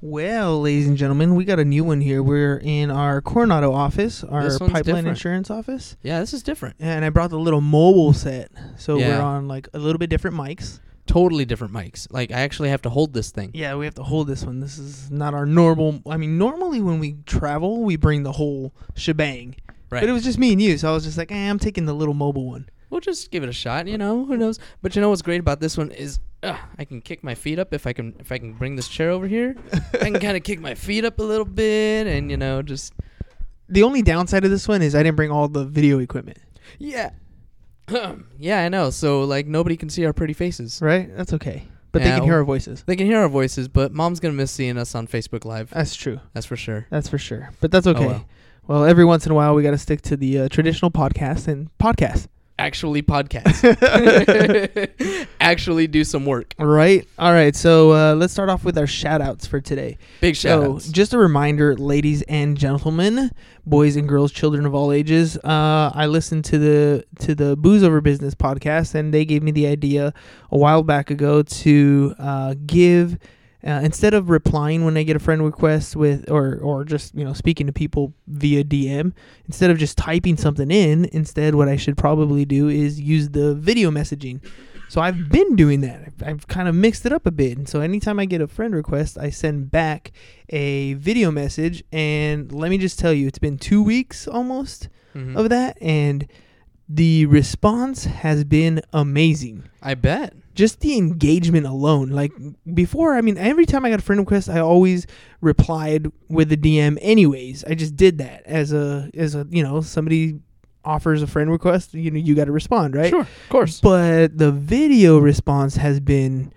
Well, ladies and gentlemen, we got a new one here. We're in our Coronado office, our pipeline different. insurance office, Yeah, this is different. and I brought the little mobile set. So we're on like a little bit different mics. Totally different mics. Like I actually have to hold this thing. Yeah, we have to hold this one. This is not our normal. I mean, normally when we travel, we bring the whole shebang. Right. But it was just me and you, so I was just like, eh, I'm taking the little mobile one. we'll just give it a shot. You know, who knows? But you know what's great about this one is uh, I can kick my feet up if I can. If I can bring this chair over here, I can kind of kick my feet up a little bit, and you know, just The only downside of this one is I didn't bring all the video equipment. yeah, yeah. I know. So like nobody can see our pretty faces. Right? That's okay. But they can hear our voices. They can hear our voices, but mom's gonna miss seeing us on Facebook Live. That's true. That's for sure. That's for sure. But that's okay. well. well. every once in a while we got to stick to the uh, traditional podcast and podcast. Actually, podcast. Actually, do some work. Right? All right. So uh, let's start off with our shout outs for today. Big shout so outs. just a reminder, ladies and gentlemen, boys and girls, children of all ages. Uh, I listened to the to the Booze Over Business podcast, and they gave me the idea a while back ago to uh, give. Uh, instead of replying when I get a friend request with, or or just you know speaking to people via DM, instead of just typing something in, instead what I should probably do is use the video messaging. So I've been doing that. I've, I've kind of mixed it up a bit. And so anytime I get a friend request, I send back a video message. And let me just tell you, it's been two weeks almost Mhm. of that, and the response has been amazing. I bet. Just the engagement alone. Like before, I mean, every time I got a friend request, I always replied with a DM. Anyways, I just did that as a as a you know somebody offers a friend request. You know, you got to respond, right? Sure, of course. But the video response has been,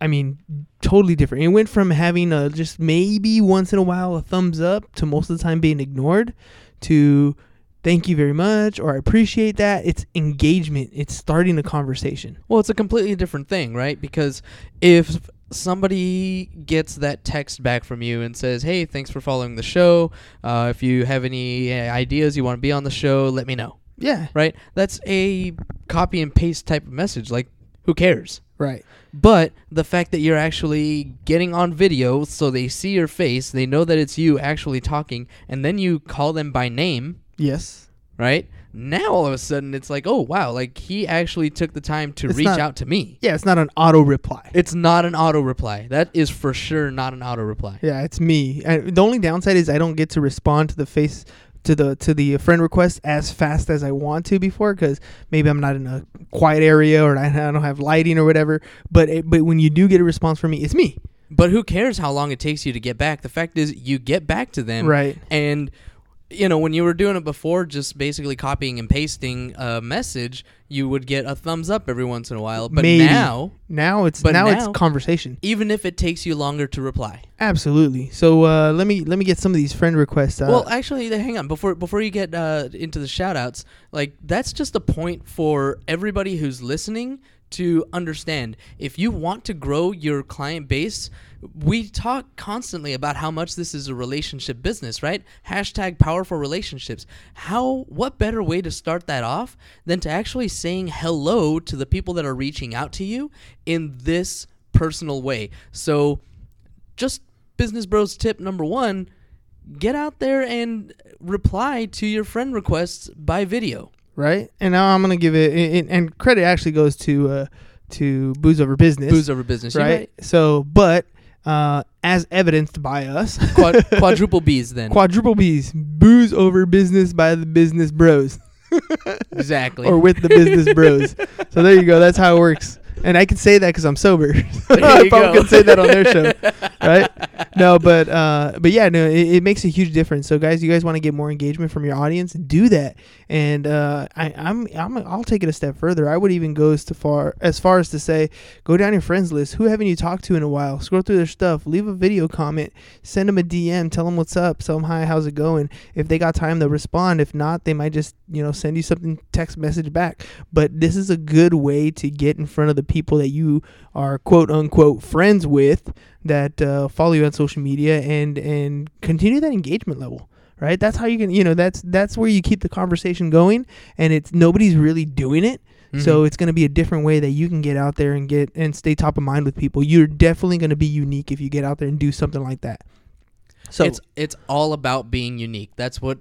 I mean, totally different. It went from having a just maybe once in a while a thumbs up to most of the time being ignored to thank you very much or I appreciate that. It's engagement, it's starting a conversation. Well, it's a completely different thing, right? Because if somebody gets that text back from you and says, "Hey, thanks for following the show. Uh, if you have any uh, ideas you want to be on the show, let me know." Yeah. Right? That's a copy and paste type of message. Like, who cares? Right. But the fact that you're actually getting on video so they see your face, they know that it's you actually talking, and then you call them by name, Yes. right? Now all of a sudden it's like, oh wow, like he actually took the time to It's reach not- out to me. Yeah, it's not an auto reply. It's not an auto reply. That is for sure not an auto reply. Yeah, it's me. And the only downside is I don't get to respond to the face to the to the friend request as fast as I want to before because maybe I'm not in a quiet area or I, I don't have lighting or whatever. But it, but when you do get a response from me, it's me. But who cares how long it takes you to get back? The fact is you get back to them. Right. And you know, when you were doing it before, just basically copying and pasting a message, you would get a thumbs up every once in a while. But Maybe. now, Now it's But now, now- it's conversation. even if it takes you longer to reply. Absolutely. So uh, let me let me get some of these friend requests. Uh, well, actually, hang on before before you get uh, into the shout outs, like that's just a point for everybody who's listening to understand. If you want to grow your client base, we talk constantly about how much this is a relationship business, right? Hashtag powerful relationships. How what better way to start that off than to actually saying hello to the people that are reaching out to you in this personal way. So just business bros tip number one get out there and reply to your friend requests by video right? And now I'm gonna give it, and, credit actually goes to uh, to booze over business, booze over business you right? So, but uh, as evidenced by us, Quad, quadruple b's then quadruple B's, booze over business by the business bros. exactly. or with the business bros. so there you go. That's how it works. And I can say that because I'm sober. I probably could say that on their show, right? No, but uh, but yeah, no, it, it makes a huge difference. So guys, you guys want to get more engagement from your audience, do that. And uh, I, I'm I'm I'll take it a step further. I would even go as to far as far as to say, go down your friends list. Who haven't you talked to in a while? Scroll through their stuff. Leave a video comment. Send them a DM. Tell them what's up. Tell them hi. How's it going? If they got time, they'll respond. If not, they might just you know send you something text message back. But this is a good way to get in front of the people that you are quote unquote friends with that uh, follow you on social media and and continue that engagement level right that's how you can you know that's that's where you keep the conversation going and it's nobody's really doing it so Mhm. it's going to be a different way that you can get out there and get and stay top of mind with people you're definitely going to be unique if you get out there and do something like that so it's it's all about being unique. That's what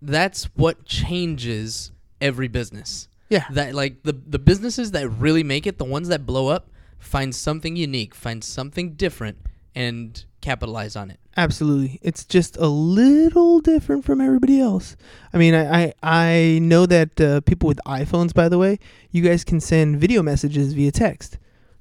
that's what changes every business. Yeah That like the the businesses that really make it, the ones that blow up, find something unique, find something different and capitalize on it. Absolutely. It's just a little different from everybody else. I mean, I I, I know that uh, people with iPhones, by the way, you guys can send video messages via text.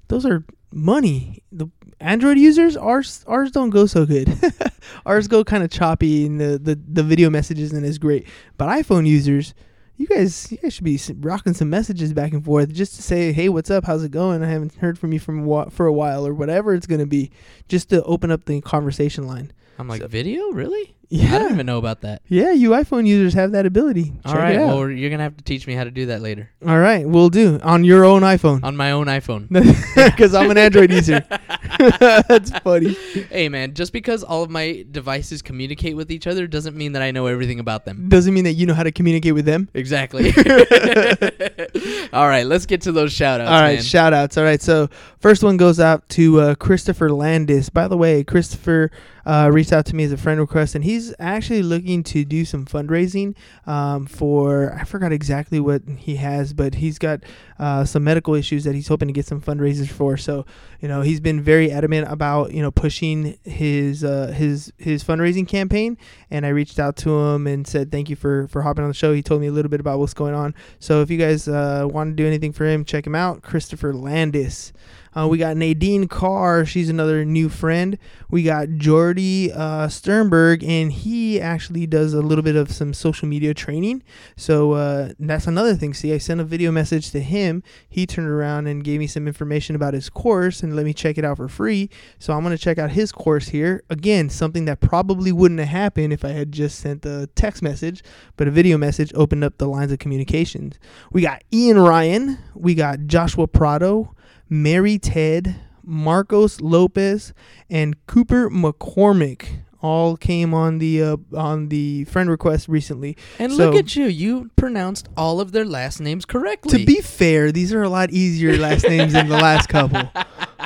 Those are money. The Android users, ours ours don't go so good. ours go kind of choppy, and the, the the video messages isn't as great. But iPhone users, you guys you guys should be rocking some messages back and forth just to say, hey, what's up? How's it going? I haven't heard from you from wa- for a while, or whatever it's gonna be, just to open up the conversation line. I'm like, So- video? Really? I don't even know about that. Yeah, you iPhone users have that ability. All Check right, it out. well, you're gonna have to teach me how to do that later All right, we'll do on your own iPhone on my own iPhone. because I'm an Android user. That's funny. hey, man, just because all of my devices communicate with each other doesn't mean that I know everything about them. Doesn't mean that you know how to communicate with them. Exactly. all right, let's get to those shout outs. All right, man. shout outs. All right, so first one goes out to uh, Christopher Landis. By the way, Christopher uh, reached out to me as a friend request, and he's actually looking to do some fundraising um, for, I forgot exactly what he has, but he's got uh, some medical issues that he's hoping to get some fundraisers for. So, you know, he's been very adamant about, you know, pushing his uh, his his fundraising campaign. And I reached out to him and said, thank you for, for hopping on the show. He told me a little bit about what's going on. So if you guys uh, want to do anything for him, check him out. Christopher Landis. Uh, we got Nadine Carr. She's another new friend. We got Jordy uh, Sternberg, and he actually does a little bit of some social media training. So uh, that's another thing. See, I sent a video message to him. He turned around and gave me some information about his course and let me check it out for free. So I'm going to check out his course here. Again, something that probably wouldn't have happened if I had just sent a text message, but a video message opened up the lines of communications. We got Ian Ryan. We got Joshua Prado. Mary Ted, Marcos Lopez, and Cooper McCormick all came on the uh, on the friend request recently. And So- look at you. You pronounced all of their last names correctly. To be fair, these are a lot easier last names than the last couple.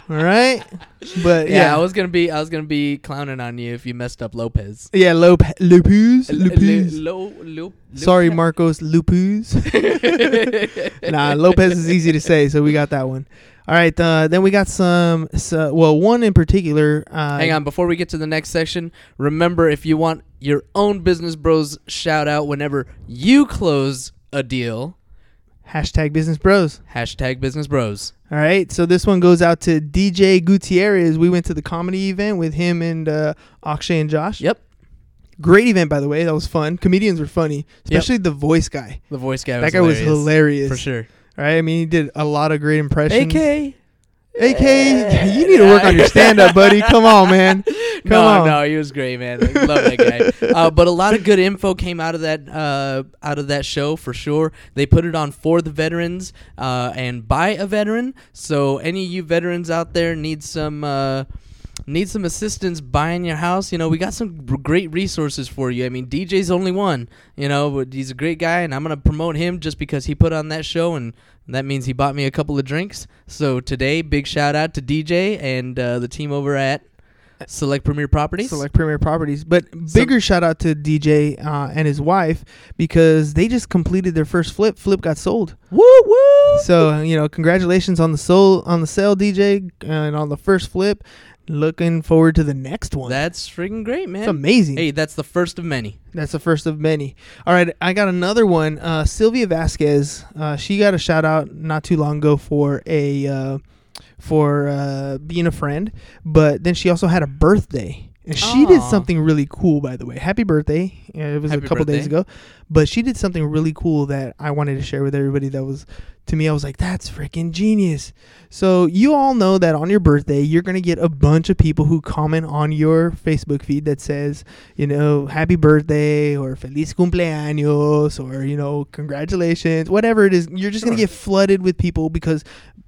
All right, but yeah, yeah, I was gonna be I was gonna be clowning on you if you messed up Lopez. yeah, Lopez, Lupus, Lupus. Lo- lo- Sorry, Marcos Lopez. nah, Lopez is easy to say, so we got that one. All right, uh, then we got some. So, well, one in particular. Uh, Hang on, before we get to the next section, remember if you want your own business bros shout out whenever you close a deal, Hashtag Business Bros. hashtag business bros. All right, so this one goes out to DJ Gutierrez. We went to the comedy event with him and uh, Akshay and Josh. Yep. Great event, by the way. That was fun. Comedians were funny, especially the voice guy. The voice guy that was guy was hilarious. hilarious. For sure. Right, I mean, he did a lot of great impressions. AK. AK, you need to work on your stand up, buddy. Come on, man. Come no, on. no, he was great, man. Love that guy. Uh, but a lot of good info came out of that uh, out of that show for sure. They put it on for the veterans uh, and by a veteran. So any of you veterans out there need some uh, need some assistance buying your house, you know, we got some great resources for you. I mean, DJ's only one, you know, but he's a great guy, and I'm gonna promote him just because he put on that show, and that means he bought me a couple of drinks. So today, big shout out to DJ and uh, the team over at Select Premier Properties. Select Premier Properties. But bigger shout out to DJ uh, and his wife because they just completed their first flip. Flip got sold. Woo woo! So you know, congratulations on the soul on the sale, DJ, and on the first flip. Looking forward to the next one. That's freaking great, man. it's amazing. Hey, that's the first of many. That's the first of many. All right, I got another one. Uh, Sylvia Vasquez. Uh, she got a shout out not too long ago for a uh, for uh, being a friend, but then she also had a birthday. And she did oh. something really cool, by the way. Happy birthday! It was Happy a couple days ago, but she did something really cool that I wanted to share with everybody. That was to me, I was like, "That's freaking genius!" So you all know that on your birthday, you're gonna get a bunch of people who comment on your Facebook feed that says, you know, "Happy birthday" or "Feliz cumpleaños" or you know, "Congratulations," whatever it is. You're just gonna get flooded with people because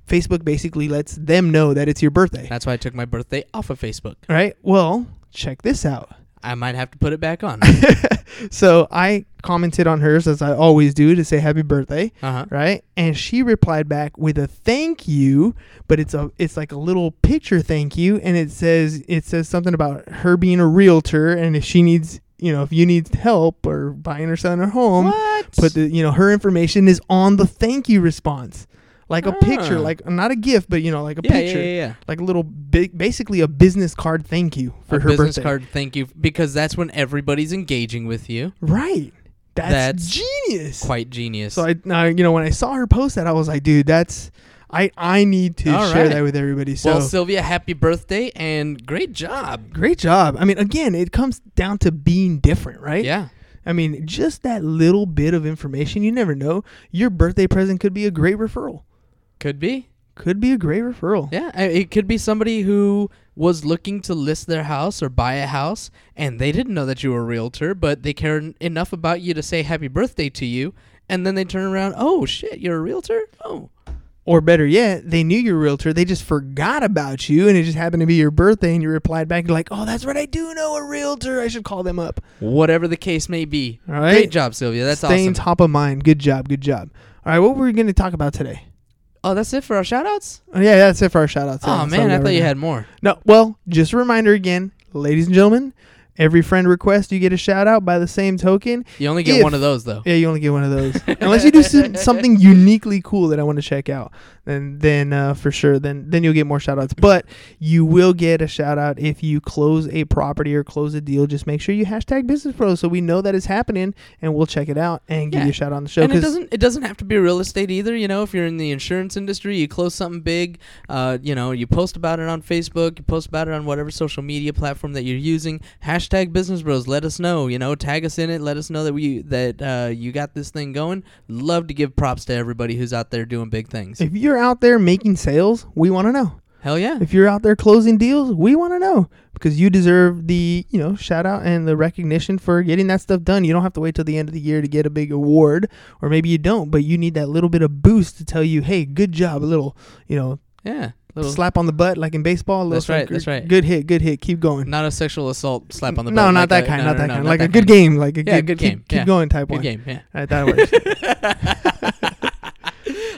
Facebook basically lets them know that it's your birthday. That's why I took my birthday off of Facebook. Right? Well, check this out. I might have to put it back on. so I commented on hers as I always do to say happy birthday, Uh huh. right? And she replied back with a thank you, but it's a it's like a little picture thank you and it says it says something about her being a realtor and if she needs, you know, if you need help or buying or selling her home, What? put the you know, her information is on the thank you response. Like a picture, Ah. like not a gift, but you know, like a yeah, picture. yeah, yeah, yeah. Like a little big basically a business card thank you for a her business birthday. card. Thank you, because that's when everybody's engaging with you. Right. That's, That's genius. Quite genius. So I, you know, when I saw her post that, I was like, dude, that's I I need to All share right. that with everybody. So well, Sylvia, happy birthday and great job. great job. I mean, again, it comes down to being different, right? Yeah. I mean, just that little bit of information, you never know. Your birthday present could be a great referral. Could be. Could be a great referral. Yeah. It could be somebody who was looking to list their house or buy a house and they didn't know that you were a realtor, but they cared enough about you to say happy birthday to you. And then they turn around, oh shit, you're a realtor? Oh. Or better yet, they knew you're a realtor, they just forgot about you, and it just happened to be your birthday, and you replied back, like, oh, that's right, I do know a realtor. I should call them up. Whatever the case may be. All right. Great job, Sylvia. That's Staying awesome. top of mind. Good job. Good job. All right, what were we going to talk about today? Oh, that's it for our shout outs? Oh, yeah, that's it for our shout outs. Oh man, I thought you had more. No, well, just a reminder again, ladies and gentlemen, every friend request you get a shout out by the same token. You only get If- one of those though. Yeah, you only get one of those. Unless you do some, something uniquely cool that I want to check out, then then uh, for sure, then then you'll get more shout outs. But you will get a shout out if you close a property or close a deal. Just make sure you hashtag Business Bros so we know that it's happening, and we'll check it out and give you a shout out on the show. and it doesn't it doesn't have to be real estate either. You know, if you're in the insurance industry, you close something big. Uh, you know, you post about it on Facebook, you post about it on whatever social media platform that you're using. Hashtag Business Bros. Let us know. You know, tag us in it. Let us know that we that uh, you got this thing going. Love to give props to everybody who's out there doing big things. if you're out there making sales, we want to know. Hell yeah. If you're out there closing deals, we want to know because you deserve the, you know, shout out and the recognition for getting that stuff done. You don't have to wait till the end of the year to get a big award, or maybe you don't, but you need that little bit of boost to tell you, hey, good job, a little, you know, Yeah. Little, slap on the butt like in baseball. A little That's right, that's right. Good hit, good hit. Keep going. not a sexual assault slap on the butt. no, not like that a- kind, no, not no, that no, kind. like a good kind. game, like a Yeah, good, good keep, game, Keep yeah. going type Good one. game. Yeah. All right, that works.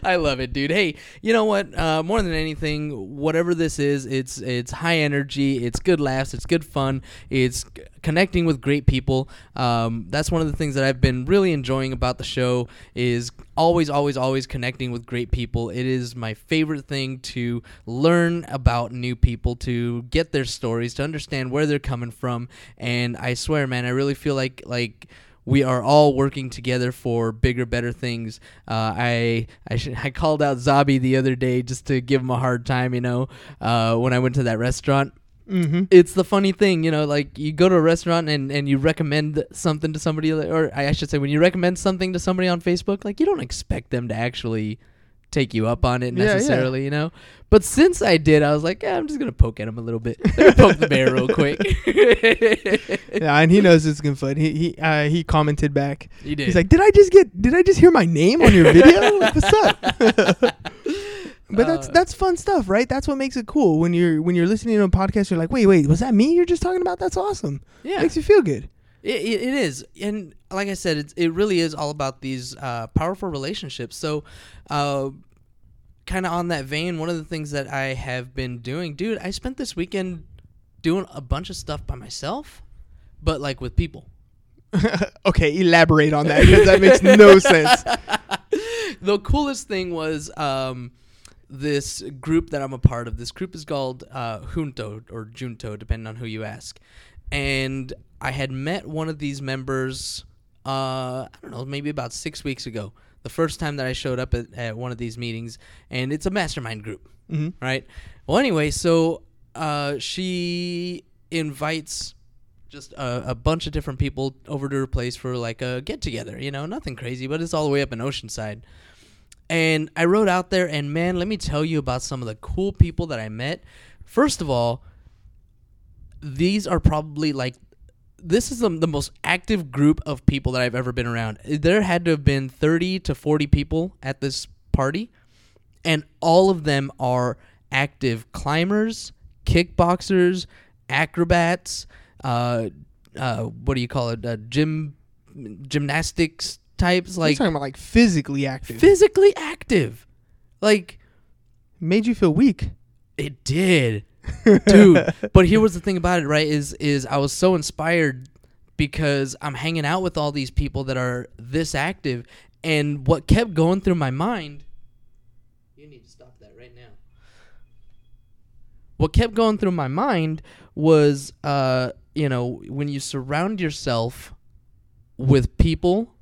I love it, dude. Hey, you know what? Uh, more than anything, whatever this is, it's it's high energy, it's good laughs, it's good fun, it's c- connecting with great people. Um, that's one of the things that I've been really enjoying about the show is always, always, always connecting with great people. It is my favorite thing to learn about new people, to get their stories, to understand where they're coming from, and I swear, man, I really feel like like we are all working together for bigger, better things. Uh, I I, sh- I called out Zabi the other day just to give him a hard time, you know, uh, when I went to that restaurant. mm-hmm. It's the funny thing, you know, like you go to a restaurant and, and you recommend something to somebody, or I should say, when you recommend something to somebody on Facebook, like you don't expect them to actually take you up on it Yeah, yeah. necessarily, you know. But since I did, I was like, yeah, I'm just gonna poke at him a little bit, Let me poke the bear real quick. Yeah, and he knows it's good fun. He he uh, he commented back. He did. He's like, "Did I just get? Did I just hear my name on your video? like, what's up?" but that's Uh, that's fun stuff, right? That's what makes it cool when you're when you're listening to a podcast. You're like, "Wait, wait, was that me? You're just talking about? That's awesome. yeah, Makes you feel good." It, it, it is, and like I said, it's, it really is all about these uh, powerful relationships. So, uh, kind of on that vein, one of the things that I have been doing, dude, I spent this weekend doing a bunch of stuff by myself, but like with people. okay, elaborate on that because that makes no sense. the coolest thing was um, this group that I'm a part of. This group is called uh, Junto or Junto, depending on who you ask. And I had met one of these members, uh, I don't know, maybe about six weeks ago. The first time that I showed up at, at one of these meetings, and it's a mastermind group, Mhm. right? Well, anyway, so uh, she invites just a, a bunch of different people over to her place for like a get together. You know, nothing crazy, but it's all the way up in Oceanside. And I rode out there, and man, let me tell you about some of the cool people that I met. First of all, these are probably like this is the, the most active group of people that I've ever been around. There had to have been 30 to 40 people at this party, and all of them are active climbers, kickboxers, acrobats, uh, uh, what do you call it? Uh, gym gymnastics types, Like like talking about like physically active. physically active. Like Made you feel weak. it did. Dude, but here was the thing about it, right? Is is I was so inspired because I'm hanging out with all these people that are this active and what kept going through my mind You need to stop that right now. What kept going through my mind was uh, you know, when you surround yourself with people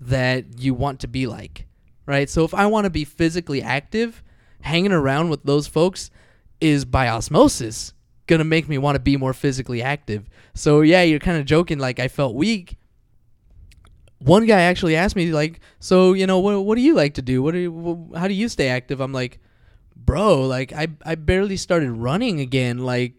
that you want to be like, right? So if I want to be physically active, hanging around with those folks is by osmosis gonna make me want to be more physically active. So yeah, you're kind of joking like I felt weak. One guy actually asked me like, "So, you know, what what do you like to do? What do you, how do you stay active?" I'm like, "Bro, like I I barely started running again like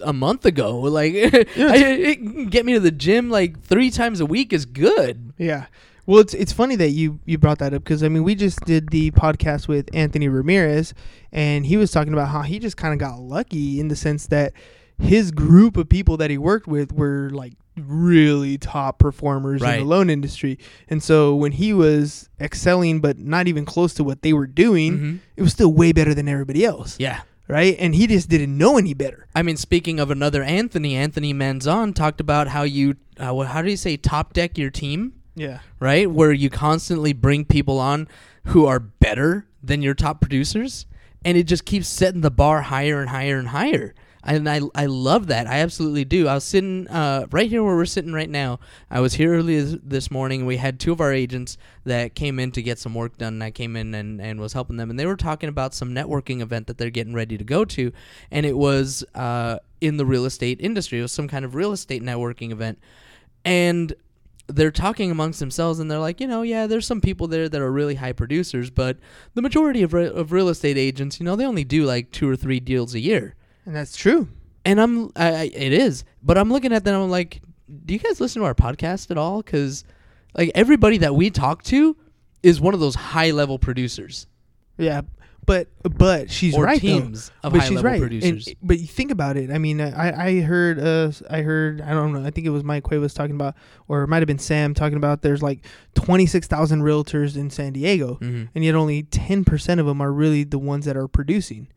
a month ago. Like I, it, get me to the gym like 3 times a week is good." Yeah. Well, it's it's funny that you you brought that up because I mean we just did the podcast with Anthony Ramirez and he was talking about how he just kind of got lucky in the sense that his group of people that he worked with were like really top performers in the loan industry. And so when he was excelling but not even close to what they were doing, Mhm. it was still way better than everybody else, Yeah. right? And he just didn't know any better. I mean, speaking of another Anthony, Anthony Manzon talked about how you, uh, how do you say, top deck your team, Yeah. right? Where you constantly bring people on who are better than your top producers, and it just keeps setting the bar higher and higher and higher. And I, I love that. I absolutely do. I was sitting uh, right here where we're sitting right now. I was here early this- morning. We had two of our agents that came in to get some work done. And I came in and, and was helping them. And they were talking about some networking event that they're getting ready to go to. And it was uh, in the real estate industry. It was some kind of real estate networking event. And they're talking amongst themselves and they're like, you know, yeah, there's some people there that are really high producers, but the majority of, re- of real estate agents, you know, they only do like two or three deals a year. And that's true. And I'm, I, I, it is, but I'm looking at them. I'm like, do you guys listen to our podcast at all? Because like everybody that we talk to is one of those high level producers Yeah, but but she's or right teams though. of but high she's level right. producers. And, but you think about it. I mean, I I heard uh I heard I don't know. I think it was Mike was talking about, or it might have been Sam talking about. There's like twenty six thousand realtors in San Diego, Mhm. and yet only ten percent of them are really the ones that are producing,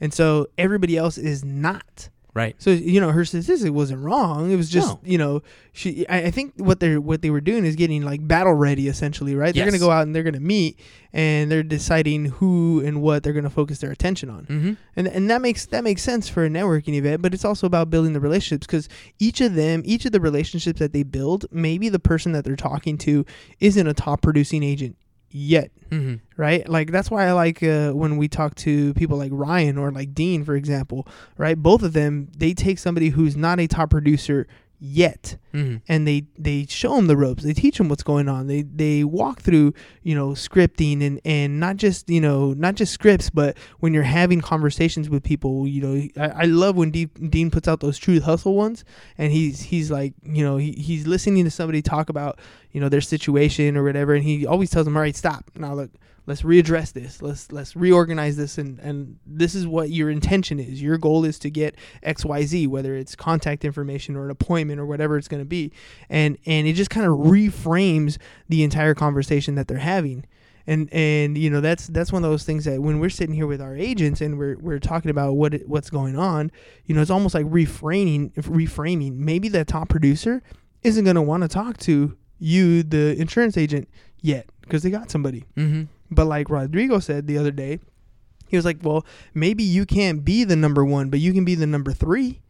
and so everybody else is not. Right. So you know her statistic wasn't wrong. It was just No. you know she. I, I think what they're what they were doing is getting like battle ready essentially, right? They're gonna go out and they're gonna meet and they're deciding who and what they're gonna focus their attention on, Mm-hmm. and and that makes that makes sense for a networking event. But it's also about building the relationships because each of them, each of the relationships that they build, maybe the person that they're talking to isn't a top producing agent yet Mm-hmm. right? Like that's why I like uh, when we talk to people like Ryan or like Dean, for example, right? Both of them they take somebody who's not a top producer yet, Mm-hmm. and they they show them the ropes. They teach them what's going on. They they walk through you know scripting and and not just you know not just scripts, but when you're having conversations with people, you know I, I love when Dean, Dean puts out those truth hustle ones, and he's he's like you know he, he's listening to somebody talk about you know their situation or whatever, and he always tells them, all right, stop now look let's readdress this. Let's let's reorganize this and and this is what your intention is. Your goal is to get xyz whether it's contact information or an appointment or whatever it's going to be. And and it just kind of reframes the entire conversation that they're having. And and you know that's that's one of those things that when we're sitting here with our agents and we're we're talking about what it, what's going on you know it's almost like reframing reframing. Maybe the top producer isn't going to want to talk to you the insurance agent yet because they got somebody. Mm-hmm. But like Rodrigo said the other day, he was like, "Well, maybe you can't be the number one, but you can be the number three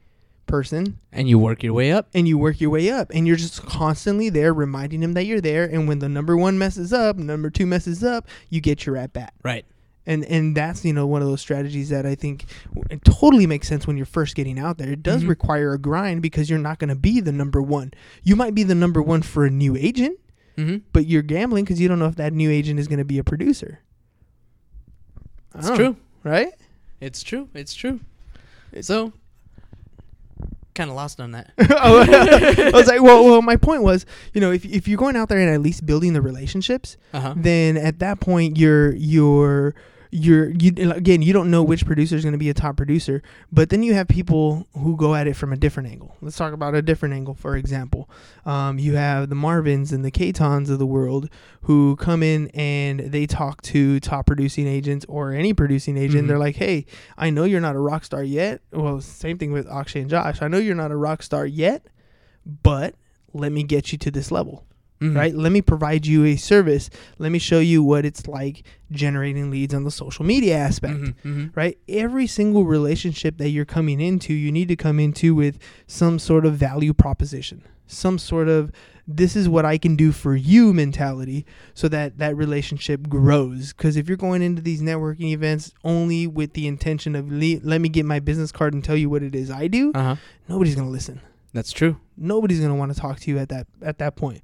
person, And you work your way up. and you work your way up, and you're just constantly there, reminding him that you're there. And when the number one messes up, number two messes up, you get your at bat." Right. and and that's you know one of those strategies that I think it totally makes sense when you're first getting out there. It does Mhm. require a grind because you're not going to be the number one. You might be the number one for a new agent, Mm-hmm. but you're gambling because you don't know if that new agent is going to be a producer. It's true. know, right? It's true. It's true. So, kind of lost on that. I was like, well, well, my point was, you know, if if you're going out there and at least building the relationships, Uh huh. then at that point you're you're you're you again you don't know which producer is going to be a top producer but then you have people who go at it from a different angle. Let's talk about a different angle for example. Um, you have the marvins and the Katons of the world who come in and they talk to top producing agents or any producing agent Mhm. they're like hey i know you're not a rock star yet. Well same thing with akshay and josh. I know you're not a rock star yet but let me get you to this level Mhm. right? Let me provide you a service. Let me show you what it's like generating leads on the social media aspect, Mhm, mhm. right? Every single relationship that you're coming into, you need to come into with some sort of value proposition, some sort of this is what I can do for you mentality so that that relationship grows. Because if you're going into these networking events only with the intention of le- let me get my business card and tell you what it is I do, Uh huh. nobody's going to listen. That's true. Nobody's going to want to talk to you at that at that point.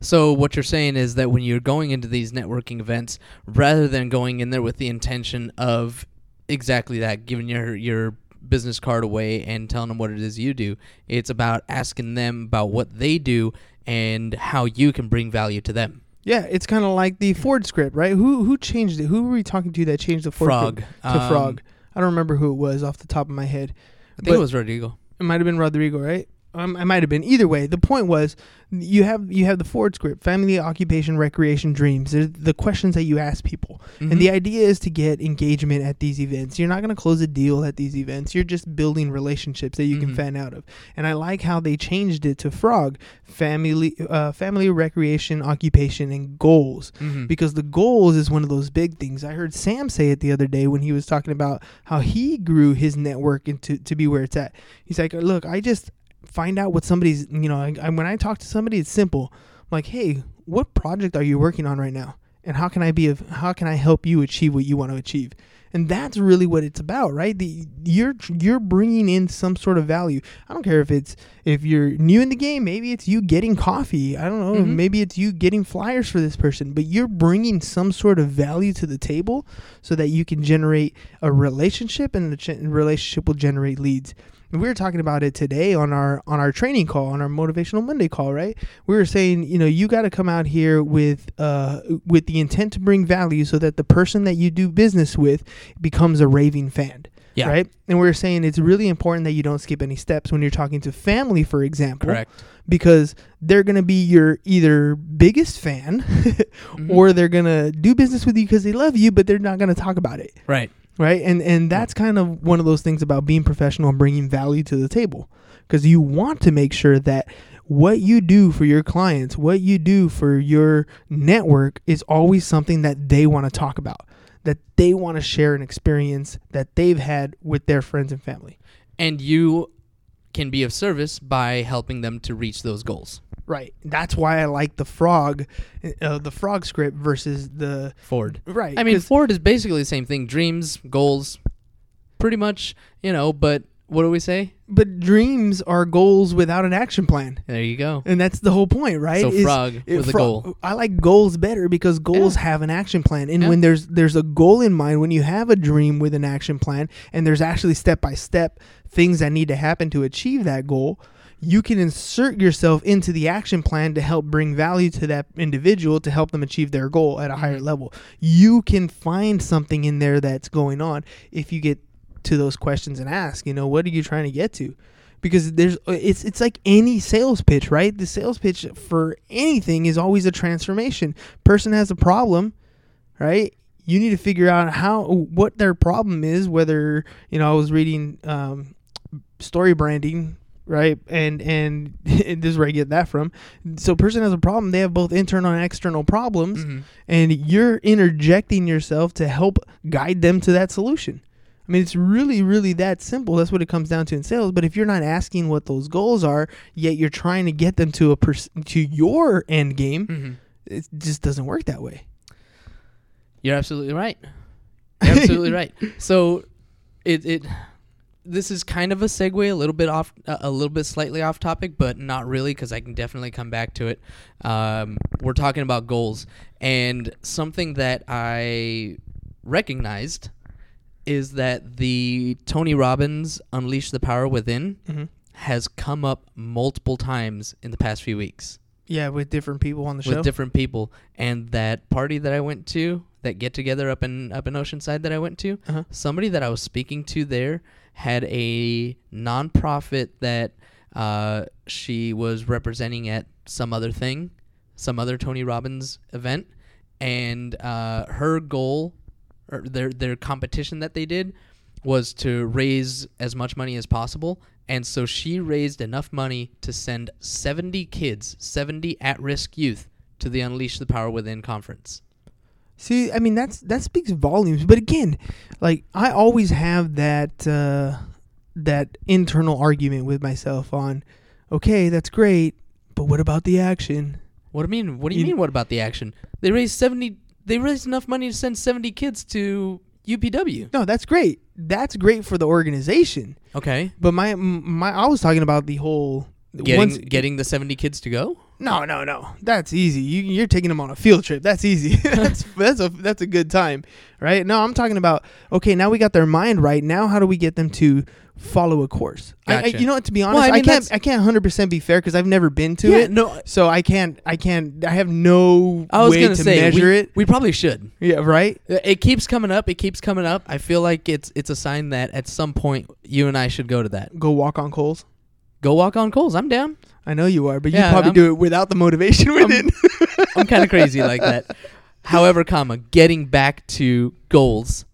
So what you're saying is that when you're going into these networking events, rather than going in there with the intention of exactly that, giving your your business card away and telling them what it is you do, it's about asking them about what they do and how you can bring value to them. Yeah, it's kind of like the Ford script, right? Who who changed it? Who were we talking to that changed the Ford Frog to Um, Frog? I don't remember who it was off the top of my head. I think But- it was Rodrigo. It might have been Rodrigo, right? Um, I might have been. Either way, the point was you have you have the Ford script: family, occupation, recreation, dreams. There's the questions that you ask people, Mhm. and the idea is to get engagement at these events. You're not going to close a deal at these events. You're just building relationships that you Mhm. can fan out of. And I like how they changed it to Frog: family, uh, family, recreation, occupation, and goals Mhm. because the goals is one of those big things. I heard Sam say it the other day when he was talking about how he grew his network into to be where it's at. He's like, "Look, I just find out what somebody's, you know, I, I, when I talk to somebody, it's simple. I'm like, "Hey, what project are you working on right now? And how can I be of how can I help you achieve what you want to achieve?" And that's really what it's about, right? The you're you're bringing in some sort of value. I don't care if it's if you're new in the game, maybe it's you getting coffee. I don't know, Mhm. maybe it's you getting flyers for this person, but you're bringing some sort of value to the table so that you can generate a relationship and the ch- relationship will generate leads. And we were talking about it today on our on our training call, on our motivational Monday call, right? We were saying, you know, you got to come out here with uh with the intent to bring value so that the person that you do business with becomes a raving fan. Yeah. Right? And we are saying it's really important that you don't skip any steps when you're talking to family, for example Correct. because they're going to be your either biggest fan Mhm. or they're going to do business with you because they love you but they're not going to talk about it Right. Right? And and that's kind of one of those things about being professional and bringing value to the table because you want to make sure that what you do for your clients what you do for your network is always something that they want to talk about that they want to share an experience that they've had with their friends and family. And you can be of service by helping them to reach those goals. Right. That's why I like the frog, uh, the frog script versus the Ford. right. I mean, Ford is basically the same thing. Dreams, goals, pretty much, you know, but what do we say? but dreams are goals without an action plan, There you go. and that's the whole point, right? So Is- frog it- with a goal. I like goals better because goals Yeah. have an action plan, and Yeah. when there's there's a goal in mind, when you have a dream with an action plan, and there's actually step by step things that need to happen to achieve that goal. You can insert yourself into the action plan to help bring value to that individual to help them achieve their goal at a higher Mhm. level. You can find something in there that's going on if you get to those questions and ask, you know, what are you trying to get to? Because there's it's it's like any sales pitch, right? The sales pitch for anything is always a transformation. Person has a problem, right? You need to figure out how what their problem is. Whether you know, I was reading um, story branding right? And and, and this is where I get that from. So, person has a problem. They have both internal and external problems, Mhm. and you're interjecting yourself to help guide them to that solution. I mean, it's really, really that simple. That's what it comes down to in sales. But if you're not asking what those goals are, yet you're trying to get them to a pers- to your end game, Mhm. it just doesn't work that way. You're absolutely right. You're absolutely right. So, it it this is kind of a segue, a little bit off, a a little bit slightly off topic, but not really because I can definitely come back to it. Um, we're talking about goals, and something that I recognized is that the Tony Robbins Unleash the Power Within Mhm. has come up multiple times in the past few weeks Yeah, with different people on the with show. With different people. And that party that I went to, that get together up in up in Oceanside that I went to, Uh-huh. somebody that I was speaking to there had a nonprofit that uh, she was representing at some other thing, some other Tony Robbins event, and uh, her goal or their their competition that they did was to raise as much money as possible. And so she raised enough money to send 70 kids, 70 at risk youth, to the Unleash the Power Within conference. See, I mean that's that speaks volumes. But again, like I always have that uh, that internal argument with myself on, okay, that's great, but what about the action? What do you mean? What do you, You- mean? What about the action? They raised 70. They raised enough money to send 70 kids to UPW. No, that's great. That's great for the organization. Okay. But my my I was talking about the whole Getting once- getting the 70 kids to go? No, no, no. That's easy. You, you're taking them on a field trip. That's easy. that's that's a that's a good time, right? No, I'm talking about okay. Now we got their mind right. Now, how do we get them to follow a course? I, I, you know what? To be honest, Well, I I, can't I can't 100 percent be fair because I've never been to yeah, it. no. So I can't I can't I have no I was way gonna to say measure we, it. we probably should. Yeah, right. Uh, it keeps coming up. It keeps coming up. I feel like it's it's a sign that at some point you and I should go to that. Go walk on coals. Go walk on coals. I'm down. I know you are, but you probably I'm- do it without the motivation with I'm- it. I'm kind of crazy like that. However, comma getting back to goals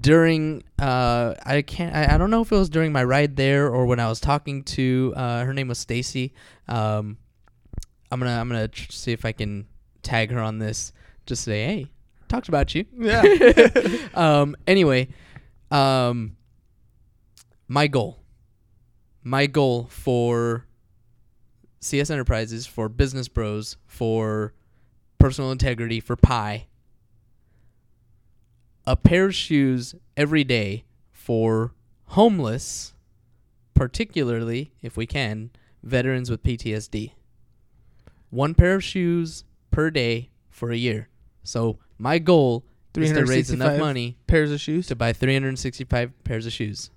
during uh I can't I, I don't know if it was during my ride there or when I was talking to uh her name was Stacy. Um I'm going to I'm to tr- see if I can tag her on this just say, "Hey, talked about you." Yeah. um anyway, um my goal my goal for CS Enterprises, for Business Bros, for Personal Integrity, for Pi, a pair of shoes every day for homeless, particularly, if we can, veterans with PTSD. One pair of shoes per day for a year. So my goal is to raise enough money Pairs of shoes. to buy 365 pairs of shoes.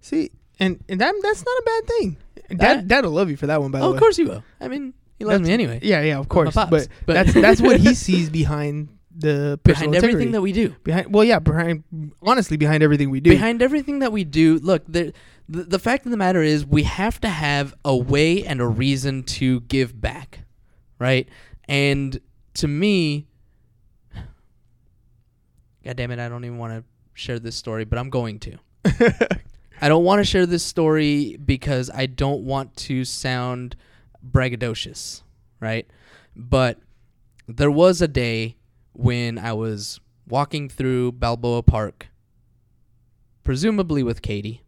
See, and, and that that's not a bad thing. Dad, Dad will love you for that one. By the Oh, way, of course he will. I mean, he loves That's- me anyway. Yeah, yeah, of course. pops, But, but- that's that's what he sees behind the Behind personal everything that we do. behind. Well, yeah, behind honestly behind everything we do. Behind everything that we do, look, there, the, the fact of the matter is we have to have a way and a reason to give back, right? And to me, God damn it, I don't even want to share this story, but I'm going to. I don't want to share this story because I don't want to sound braggadocious, right? But there was a day when I was walking through Balboa Park, presumably with Katie,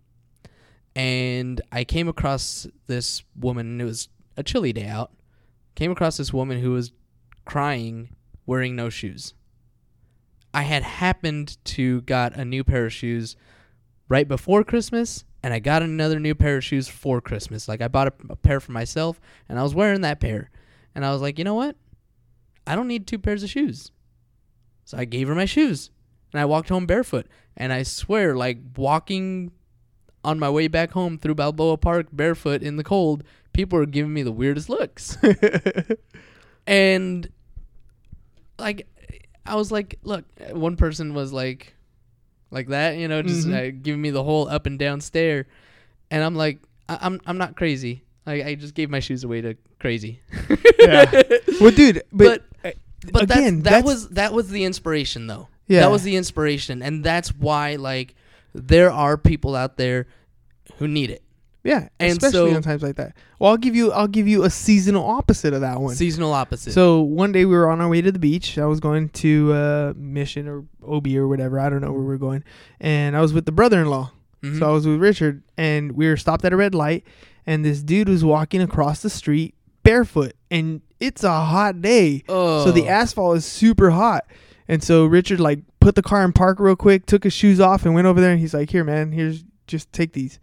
and I came across this woman, it was a chilly day out. Came across this woman who was crying, wearing no shoes. I had happened to got a new pair of shoes right before Christmas, and I got another new pair of shoes for Christmas. Like I bought a, a pair for myself, and I was wearing that pair, and I was like, you know what? I don't need two pairs of shoes. So I gave her my shoes, and I walked home barefoot. And I swear, like walking on my way back home through Balboa Park barefoot in the cold, people were giving me the weirdest looks. and like I was like, look, one person was like like that, you know, just Mhm. uh, giving me the whole up and down stare. And I'm like, I- I'm I'm not crazy. Like I just gave my shoes away to crazy. Yeah. well, dude, but, But- uh, But again, that's, that was that was the inspiration though. Yeah. That was the inspiration and that's why like there are people out there who need it. Yeah, And especially so- on times like that. Well, I'll give you I'll give you a seasonal opposite of that one. Seasonal opposite. So one day we were on our way to the beach. I was going to uh, Mission or OB or whatever. I don't know where we are going, and I was with the brother-in-law. Mhm. So I was with Richard, and we were stopped at a red light, and this dude was walking across the street barefoot, and it's a hot day, so the Oh. asphalt is super hot, and so Richard like put the car in park real quick, took his shoes off, and went over there, and he's like, "Here, man, here's just take these,"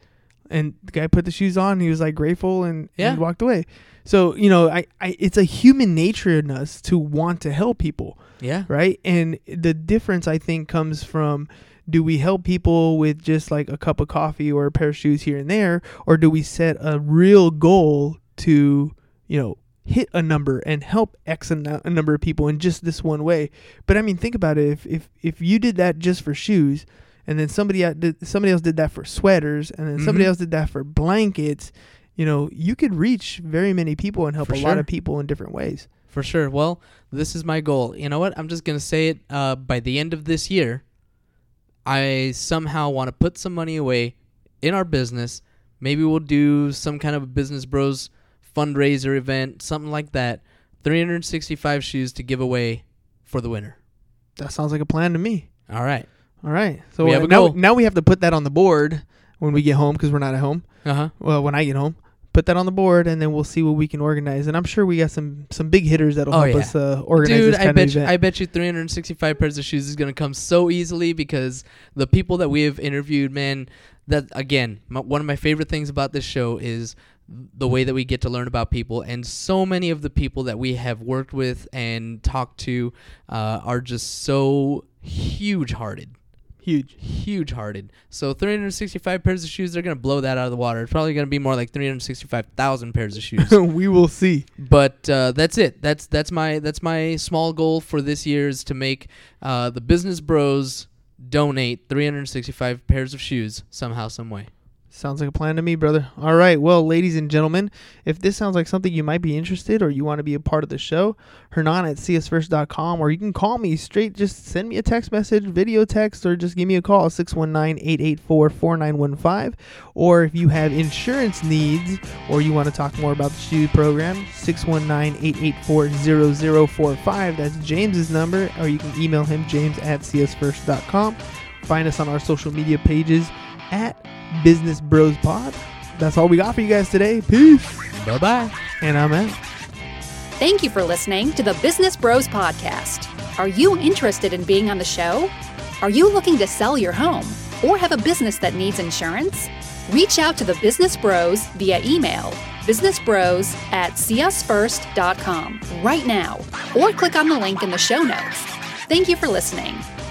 and the guy put the shoes on. He was like grateful and, Yeah. and walked away. So you know, I, I it's a human nature in us to want to help people yeah. right? And the difference I think comes from do we help people with just like a cup of coffee or a pair of shoes here and there or do we set a real goal to, you know, hit a number and help x amount- a number of people in just this one way. But I mean, think about it if if if you did that just for shoes and then somebody did, somebody else did that for sweaters and then somebody Mhm. else did that for blankets, you know, you could reach very many people and help For a lot of people in different ways. For sure. Well, this is my goal. You know what? I'm just gonna say it. Uh, by the end of this year, I somehow want to put some money away in our business. Maybe we'll do some kind of a Business Bros fundraiser event, something like that. 365 shoes to give away for the winner. That sounds like a plan to me. All right. All right. So We uh, now, now we have to put that on the board when we get home because we're not at home. Uh huh. Well, when I get home, put that on the board and then we'll see what we can organize. And I'm sure we got some some big hitters that'll Oh, help yeah. us uh, organize Dude, this I bet of you. I bet you 365 pairs of shoes is gonna come so easily because the people that we have interviewed, man. That again, my, one of my favorite things about this show is the way that we get to learn about people, and so many of the people that we have worked with and talked to uh, are just so huge-hearted Huge. huge hearted. So 365 pairs of shoes, they're going to blow that out of the water. It's probably going to be more like 365,000 pairs of shoes. we will see. but uh, that's it. That's that's my that's my small goal for this year is to make uh, the Business Bros donate 365 pairs of shoes somehow some way. Sounds like a plan to me, brother. All right. Well, ladies and gentlemen, if this sounds like something you might be interested or you want to be a part of the show, Hernan at csfirst.com or you can call me straight. Just send me a text message, video text, or just give me a call 619 884 4915. Or if you have insurance needs or you want to talk more about the shoe program, 619 884 0045. That's James's number. Or you can email him, james at csfirst.com. Find us on our social media pages at Business Bros Pod. That's all we got for you guys today. Peace. Bye bye. And I'm out. Thank you for listening to the Business Bros Podcast. Are you interested in being on the show? Are you looking to sell your home or have a business that needs insurance? Reach out to the Business Bros via email businessbros at csfirst.com right now or click on the link in the show notes. Thank you for listening.